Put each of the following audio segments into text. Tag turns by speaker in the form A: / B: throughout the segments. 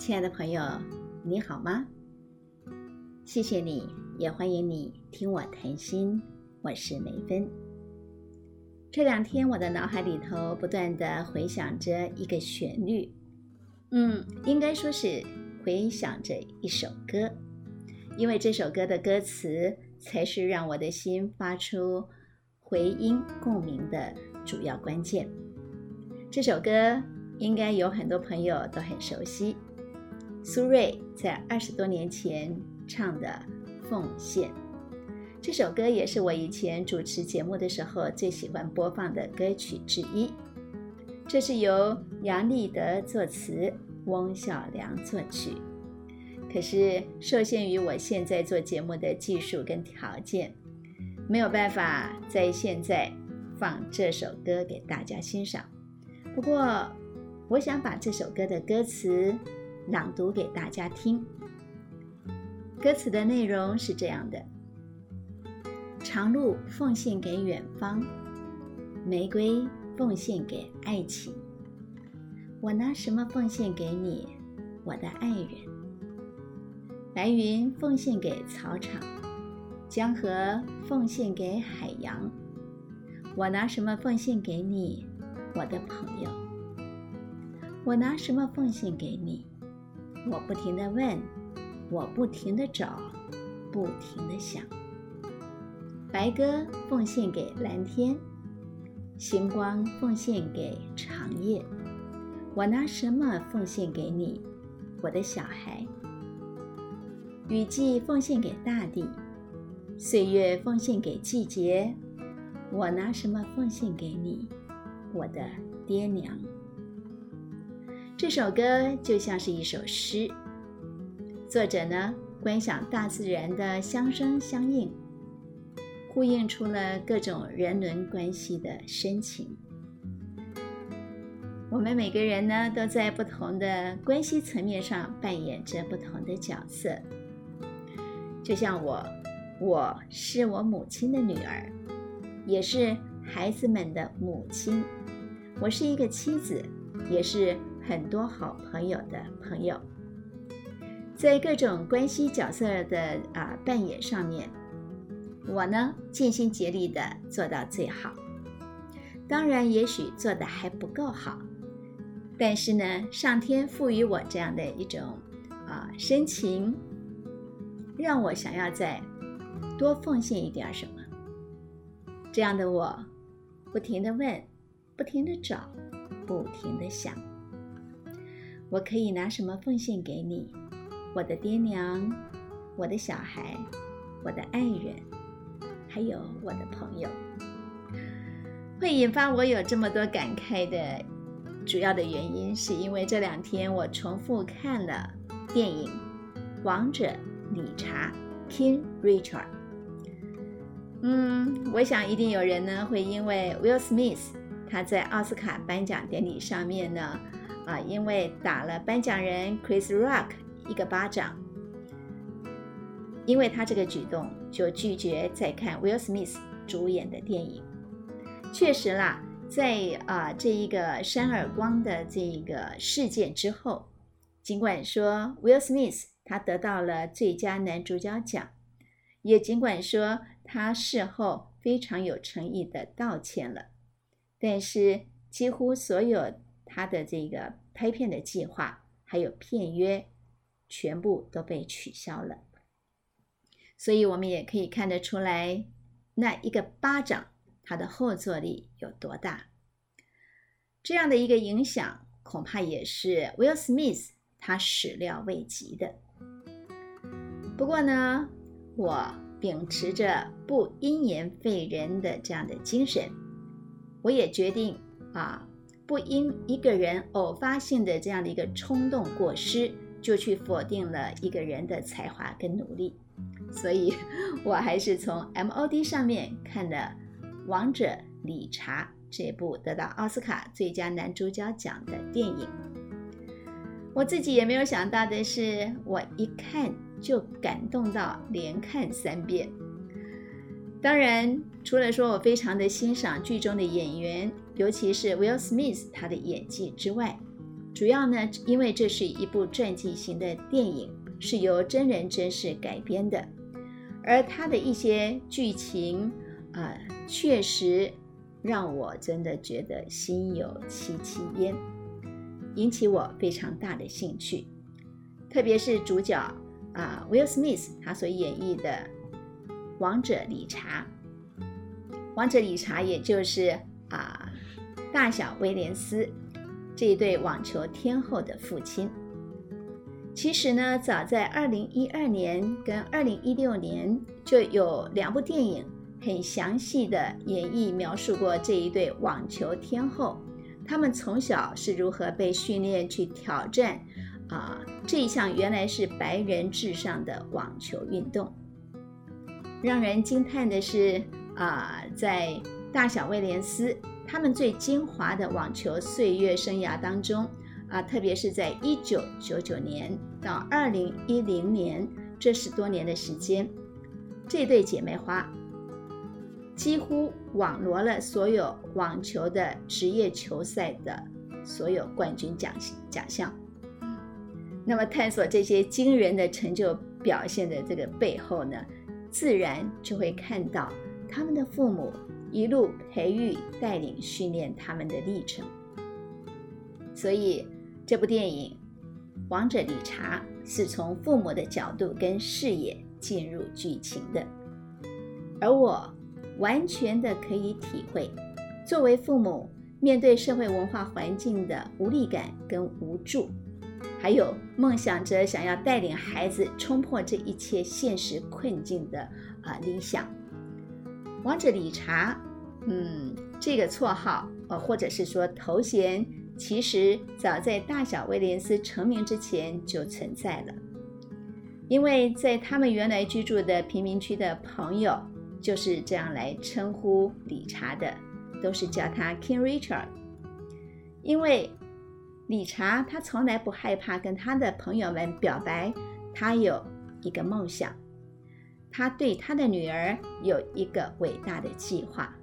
A: 亲爱的朋友，你好吗？谢谢你，也欢迎你听我谈心。我是梅芬。这两天，我的脑海里头不断的回响着一个旋律，嗯，应该说是回响着一首歌，因为这首歌的歌词才是让我的心发出回音共鸣的主要关键。这首歌应该有很多朋友都很熟悉。苏芮在二十多年前唱的《奉献》这首歌，也是我以前主持节目的时候最喜欢播放的歌曲之一。这是由杨立德作词，翁小良作曲。可是受限于我现在做节目的技术跟条件，没有办法在现在放这首歌给大家欣赏。不过，我想把这首歌的歌词。朗读给大家听。歌词的内容是这样的：长路奉献给远方，玫瑰奉献给爱情。我拿什么奉献给你，我的爱人？白云奉献给草场，江河奉献给海洋。我拿什么奉献给你，我的朋友？我拿什么奉献给你？我不停地问，我不停地找，不停地想。白鸽奉献给蓝天，星光奉献给长夜。我拿什么奉献给你，我的小孩？雨季奉献给大地，岁月奉献给季节。我拿什么奉献给你，我的爹娘？这首歌就像是一首诗，作者呢观想大自然的相生相应，呼应出了各种人伦关系的深情。我们每个人呢都在不同的关系层面上扮演着不同的角色，就像我，我是我母亲的女儿，也是孩子们的母亲，我是一个妻子，也是。很多好朋友的朋友，在各种关系角色的啊扮演上面，我呢尽心竭力的做到最好。当然，也许做的还不够好，但是呢，上天赋予我这样的一种啊深情，让我想要再多奉献一点什么。这样的我，不停的问，不停的找，不停的想。我可以拿什么奉献给你，我的爹娘，我的小孩，我的爱人，还有我的朋友？会引发我有这么多感慨的主要的原因，是因为这两天我重复看了电影《王者理查》（King Richard）。嗯，我想一定有人呢会因为 Will Smith 他在奥斯卡颁奖典礼上面呢。啊，因为打了颁奖人 Chris Rock 一个巴掌，因为他这个举动就拒绝再看 Will Smith 主演的电影。确实啦，在啊这一个扇耳光的这一个事件之后，尽管说 Will Smith 他得到了最佳男主角奖，也尽管说他事后非常有诚意的道歉了，但是几乎所有。他的这个拍片的计划还有片约，全部都被取消了。所以，我们也可以看得出来，那一个巴掌，它的后坐力有多大。这样的一个影响，恐怕也是 Will Smith 他始料未及的。不过呢，我秉持着不因言废人的这样的精神，我也决定啊。不因一个人偶发性的这样的一个冲动过失，就去否定了一个人的才华跟努力，所以 我还是从 MOD 上面看的《王者理查》这部得到奥斯卡最佳男主角奖的电影。我自己也没有想到的是，我一看就感动到连看三遍。当然，除了说我非常的欣赏剧中的演员，尤其是 Will Smith 他的演技之外，主要呢，因为这是一部传记型的电影，是由真人真事改编的，而他的一些剧情啊，确实让我真的觉得心有戚戚焉，引起我非常大的兴趣。特别是主角啊，Will Smith 他所演绎的王者理查，王者理查也就是啊大小威廉斯这一对网球天后的父亲。其实呢，早在二零一二年跟二零一六年就有两部电影很详细的演绎描述过这一对网球天后，他们从小是如何被训练去挑战。啊，这一项原来是白人至上的网球运动。让人惊叹的是，啊，在大小威廉斯他们最精华的网球岁月生涯当中，啊，特别是在一九九九年到二零一零年这十多年的时间，这对姐妹花几乎网罗了所有网球的职业球赛的所有冠军奖奖项。那么，探索这些惊人的成就表现的这个背后呢，自然就会看到他们的父母一路培育、带领、训练他们的历程。所以，这部电影《王者理查》是从父母的角度跟视野进入剧情的，而我完全的可以体会，作为父母面对社会文化环境的无力感跟无助。还有梦想着想要带领孩子冲破这一切现实困境的啊理想，王者理查，嗯，这个绰号呃或者是说头衔，其实早在大小威廉斯成名之前就存在了，因为在他们原来居住的贫民区的朋友就是这样来称呼理查的，都是叫他 King Richard，因为。理查他从来不害怕跟他的朋友们表白，他有一个梦想，他对他的女儿有一个伟大的计划，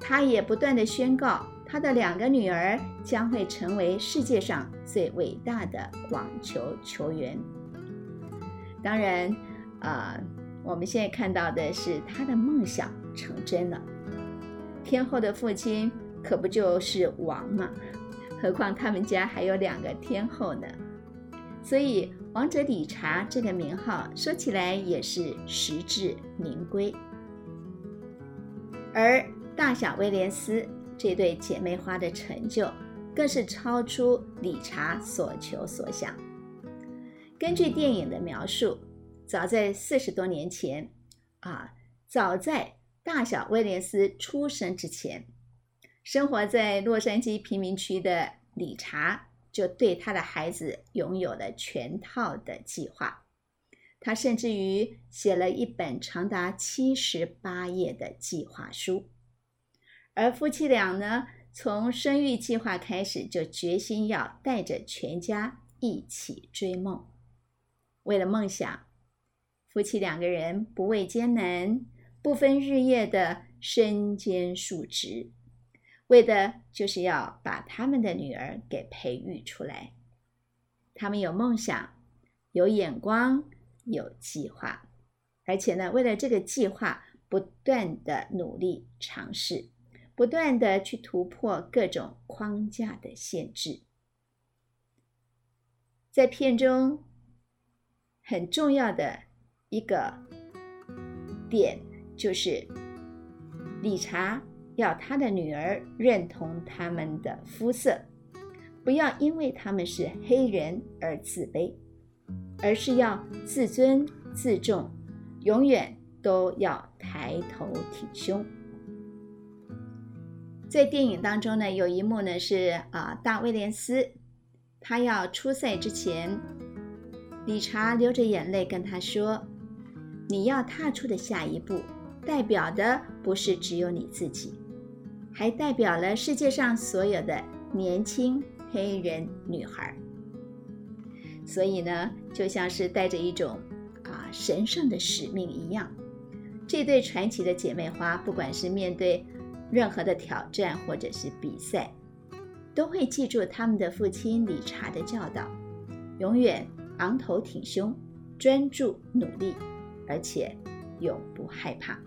A: 他也不断的宣告他的两个女儿将会成为世界上最伟大的网球球员。当然，啊，我们现在看到的是他的梦想成真了。天后的父亲可不就是王吗？何况他们家还有两个天后呢，所以王者理查这个名号说起来也是实至名归。而大小威廉斯这对姐妹花的成就，更是超出理查所求所想。根据电影的描述，早在四十多年前，啊，早在大小威廉斯出生之前。生活在洛杉矶贫民区的理查就对他的孩子拥有了全套的计划，他甚至于写了一本长达七十八页的计划书。而夫妻俩呢，从生育计划开始就决心要带着全家一起追梦。为了梦想，夫妻两个人不畏艰难，不分日夜的身兼数职。为的就是要把他们的女儿给培育出来。他们有梦想，有眼光，有计划，而且呢，为了这个计划，不断的努力尝试，不断的去突破各种框架的限制。在片中很重要的一个点就是理查。要他的女儿认同他们的肤色，不要因为他们是黑人而自卑，而是要自尊自重，永远都要抬头挺胸。在电影当中呢，有一幕呢是啊，大威廉斯他要出赛之前，理查流着眼泪跟他说：“你要踏出的下一步，代表的不是只有你自己。”还代表了世界上所有的年轻黑人女孩，所以呢，就像是带着一种啊神圣的使命一样，这对传奇的姐妹花，不管是面对任何的挑战或者是比赛，都会记住他们的父亲理查的教导：永远昂头挺胸，专注努力，而且永不害怕。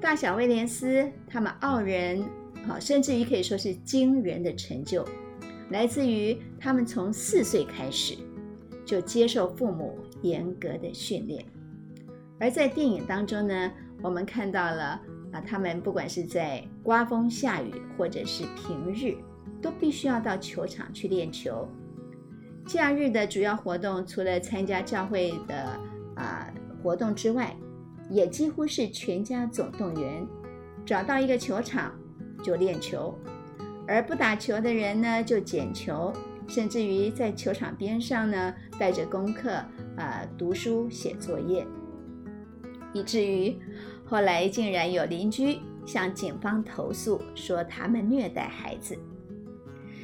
A: 大小威廉斯他们傲人，啊，甚至于可以说是惊人的成就，来自于他们从四岁开始就接受父母严格的训练。而在电影当中呢，我们看到了啊，他们不管是在刮风下雨或者是平日，都必须要到球场去练球。假日的主要活动，除了参加教会的啊活动之外，也几乎是全家总动员，找到一个球场就练球，而不打球的人呢就捡球，甚至于在球场边上呢带着功课啊读书写作业。以至于后来竟然有邻居向警方投诉说他们虐待孩子。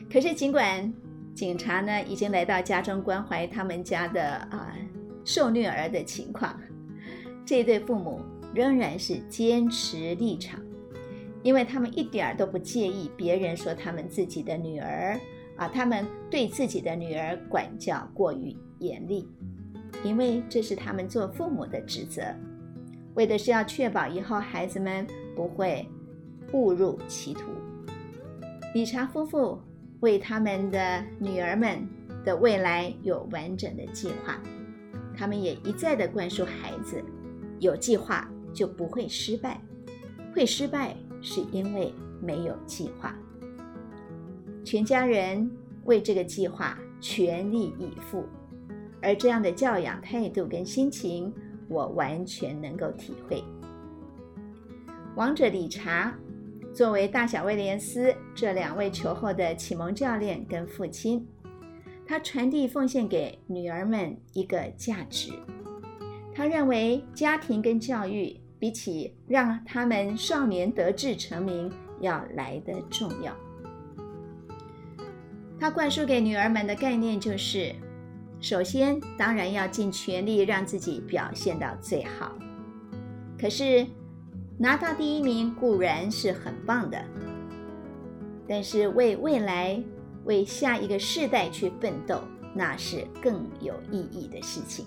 A: 可是尽管警察呢已经来到家中关怀他们家的啊受虐儿的情况，这对父母仍然是坚持立场，因为他们一点儿都不介意别人说他们自己的女儿啊，他们对自己的女儿管教过于严厉，因为这是他们做父母的职责。为的是要确保以后孩子们不会误入歧途。理查夫妇为他们的女儿们的未来有完整的计划，他们也一再的灌输孩子：有计划就不会失败，会失败是因为没有计划。全家人为这个计划全力以赴，而这样的教养态度跟心情。我完全能够体会。王者理查作为大小威廉斯这两位球后的启蒙教练跟父亲，他传递奉献给女儿们一个价值。他认为家庭跟教育比起让他们少年得志成名要来得重要。他灌输给女儿们的概念就是。首先，当然要尽全力让自己表现到最好。可是，拿到第一名固然是很棒的，但是为未来、为下一个世代去奋斗，那是更有意义的事情。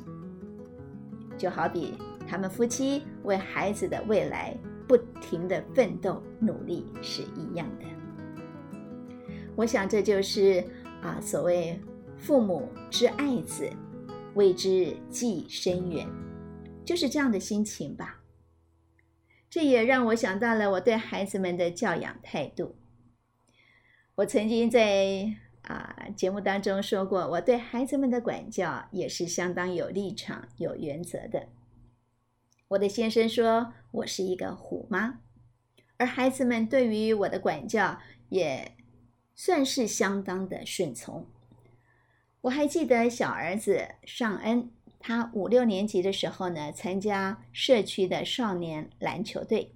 A: 就好比他们夫妻为孩子的未来不停的奋斗努力是一样的。我想，这就是啊，所谓。父母之爱子，为之计深远，就是这样的心情吧。这也让我想到了我对孩子们的教养态度。我曾经在啊节目当中说过，我对孩子们的管教也是相当有立场、有原则的。我的先生说我是一个虎妈，而孩子们对于我的管教也算是相当的顺从。我还记得小儿子尚恩，他五六年级的时候呢，参加社区的少年篮球队。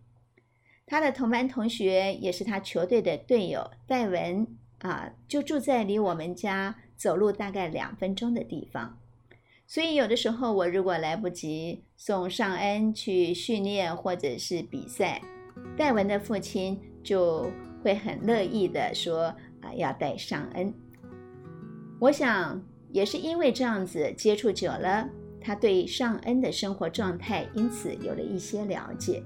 A: 他的同班同学也是他球队的队友戴文啊，就住在离我们家走路大概两分钟的地方。所以有的时候我如果来不及送尚恩去训练或者是比赛，戴文的父亲就会很乐意的说啊，要带尚恩。我想也是因为这样子接触久了，他对尚恩的生活状态因此有了一些了解。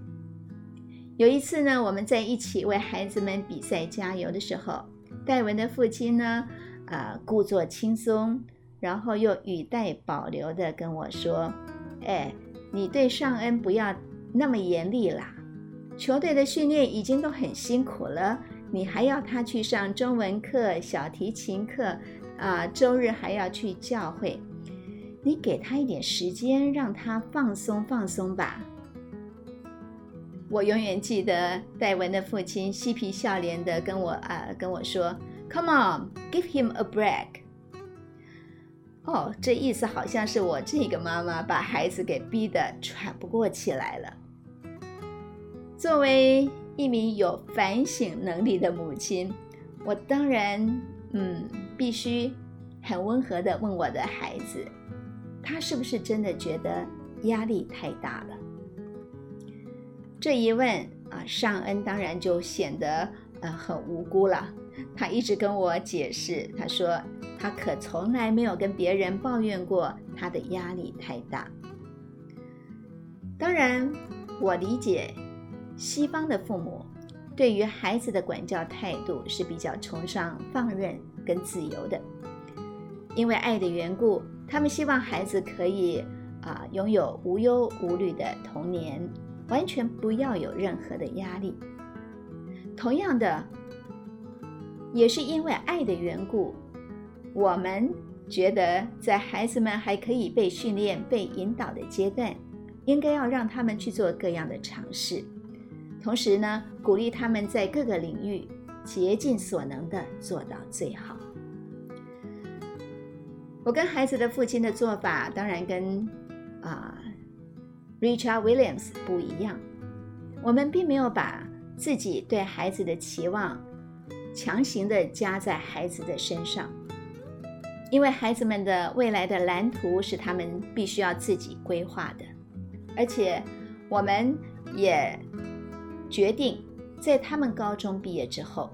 A: 有一次呢，我们在一起为孩子们比赛加油的时候，戴文的父亲呢，啊，故作轻松，然后又语带保留的跟我说：“哎，你对尚恩不要那么严厉啦，球队的训练已经都很辛苦了，你还要他去上中文课、小提琴课。”啊，周日还要去教会，你给他一点时间，让他放松放松吧。我永远记得戴文的父亲嬉皮笑脸的跟我啊跟我说：“Come on, give him a break。”哦，这意思好像是我这个妈妈把孩子给逼得喘不过气来了。作为一名有反省能力的母亲，我当然嗯。必须很温和的问我的孩子，他是不是真的觉得压力太大了？这一问啊，尚恩当然就显得呃很无辜了，他一直跟我解释，他说他可从来没有跟别人抱怨过他的压力太大。当然，我理解西方的父母对于孩子的管教态度是比较崇尚放任跟自由的，因为爱的缘故，他们希望孩子可以啊拥有无忧无虑的童年，完全不要有任何的压力。同样的，也是因为爱的缘故，我们觉得在孩子们还可以被训练、被引导的阶段。应该要让他们去做各样的尝试，同时呢，鼓励他们在各个领域竭尽所能的做到最好。我跟孩子的父亲的做法，当然跟啊 Richard Williams 不一样。我们并没有把自己对孩子的期望强行的加在孩子的身上，因为孩子们的未来的蓝图是他们必须要自己规划的。而且，我们也决定，在他们高中毕业之后，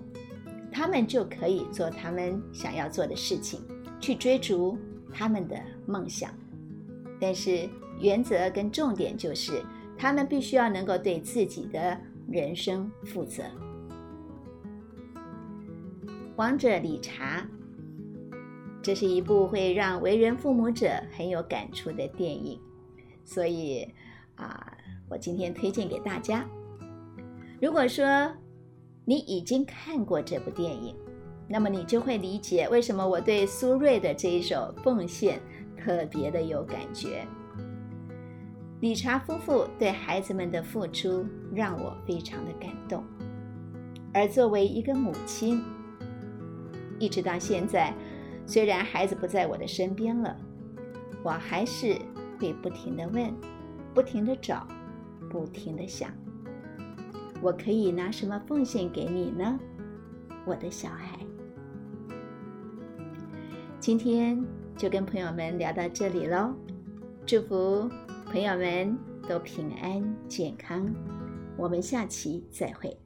A: 他们就可以做他们想要做的事情，去追逐他们的梦想。但是，原则跟重点就是，他们必须要能够对自己的人生负责。王者理查，这是一部会让为人父母者很有感触的电影，所以。啊，我今天推荐给大家。如果说你已经看过这部电影，那么你就会理解为什么我对苏芮的这一首《奉献》特别的有感觉。理查夫妇对孩子们的付出让我非常的感动，而作为一个母亲，一直到现在，虽然孩子不在我的身边了，我还是会不停的问。不停的找，不停的想，我可以拿什么奉献给你呢，我的小孩？今天就跟朋友们聊到这里喽，祝福朋友们都平安健康，我们下期再会。